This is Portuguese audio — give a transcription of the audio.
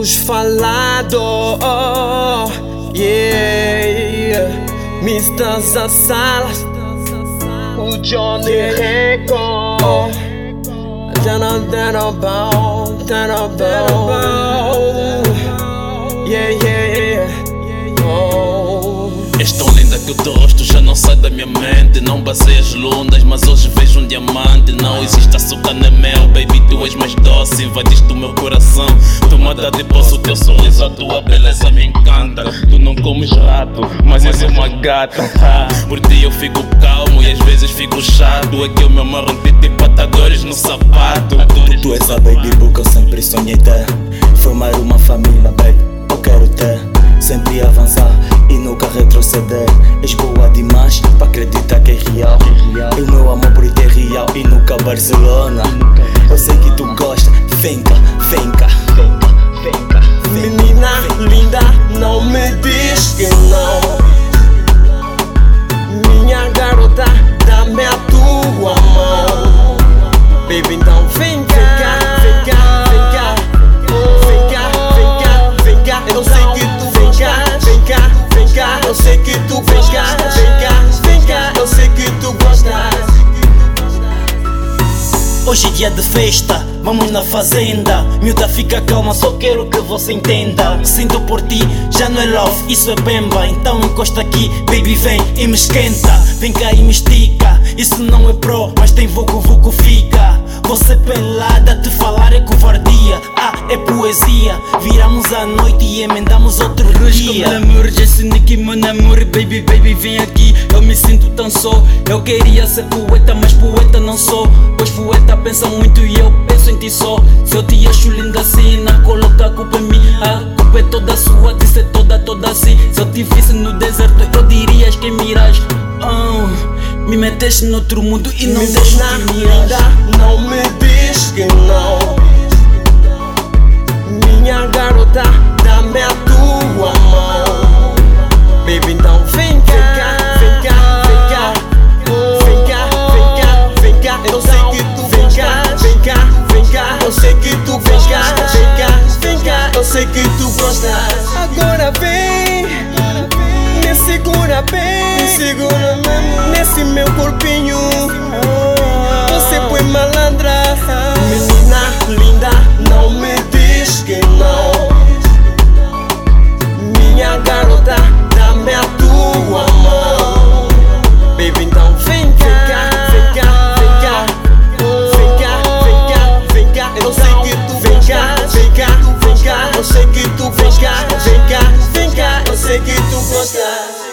Os falados, yeah, Mr. Salas, o Johnny Dana Bow, Dana Bow, yeah, yeah, oh. Tão linda que o teu rosto já não sai da minha mente. Não basei as lundas, mas hoje vejo um diamante. Não existe açúcar na mel, baby, tu és mais doce Invadiste o meu coração, tomada de posse O teu sorriso, a tua beleza me encanta. Tu não comes rato, mas és uma gata. Por ti eu fico calmo e às vezes fico chato. É que eu me amarro em ti tipo atadores no sapato. Tu és a baby boo que eu sempre sonhei ter. Formar uma família, baby, eu quero ter. Sempre avançar e nunca retroceder. És boa demais para acreditar que é real. E o meu amor por ti é real e nunca Barcelona. Eu sei que tu gosta, vem cá, vem cá Menina linda, não me diz que não. Minha garota, dá-me a tua mão. Baby, então vem cá, vem cá, vem cá, vem cá, vem cá, vem cá. Eu sei que tu vem cá, vem cá, vem cá. Eu sei que tu vem cá, vem cá, vem cá. Eu sei que tu gostas. Hoje é dia de festa, vamos na fazenda. Miúda fica calma, só quero que você entenda. Sinto por ti, já não é love, isso é bemba. Então encosta aqui, baby vem e me esquenta. Vem cá e me estica, isso não é pro Mas tem vucu vucu fica. Você pelada, poesia. Viramos a noite e emendamos outro dia. namoro, Jesse Nicky, meu namoro Baby, baby, vem aqui, eu me sinto tão só. Eu queria ser poeta, mas poeta não sou. Pois poeta pensa muito e eu penso em ti só. Se eu te acho linda assim, não coloca a culpa em mim. A culpa é toda sua, de ser toda, toda assim. Se eu te visse no deserto, eu dirias que miras. Ah, Me meteste no outro mundo e não deixo Menina que miras. linda, não me sei que tu gostas. Agora vem, me segura bem, me segura mesmo nesse meu corpinho. sei que tu gostas.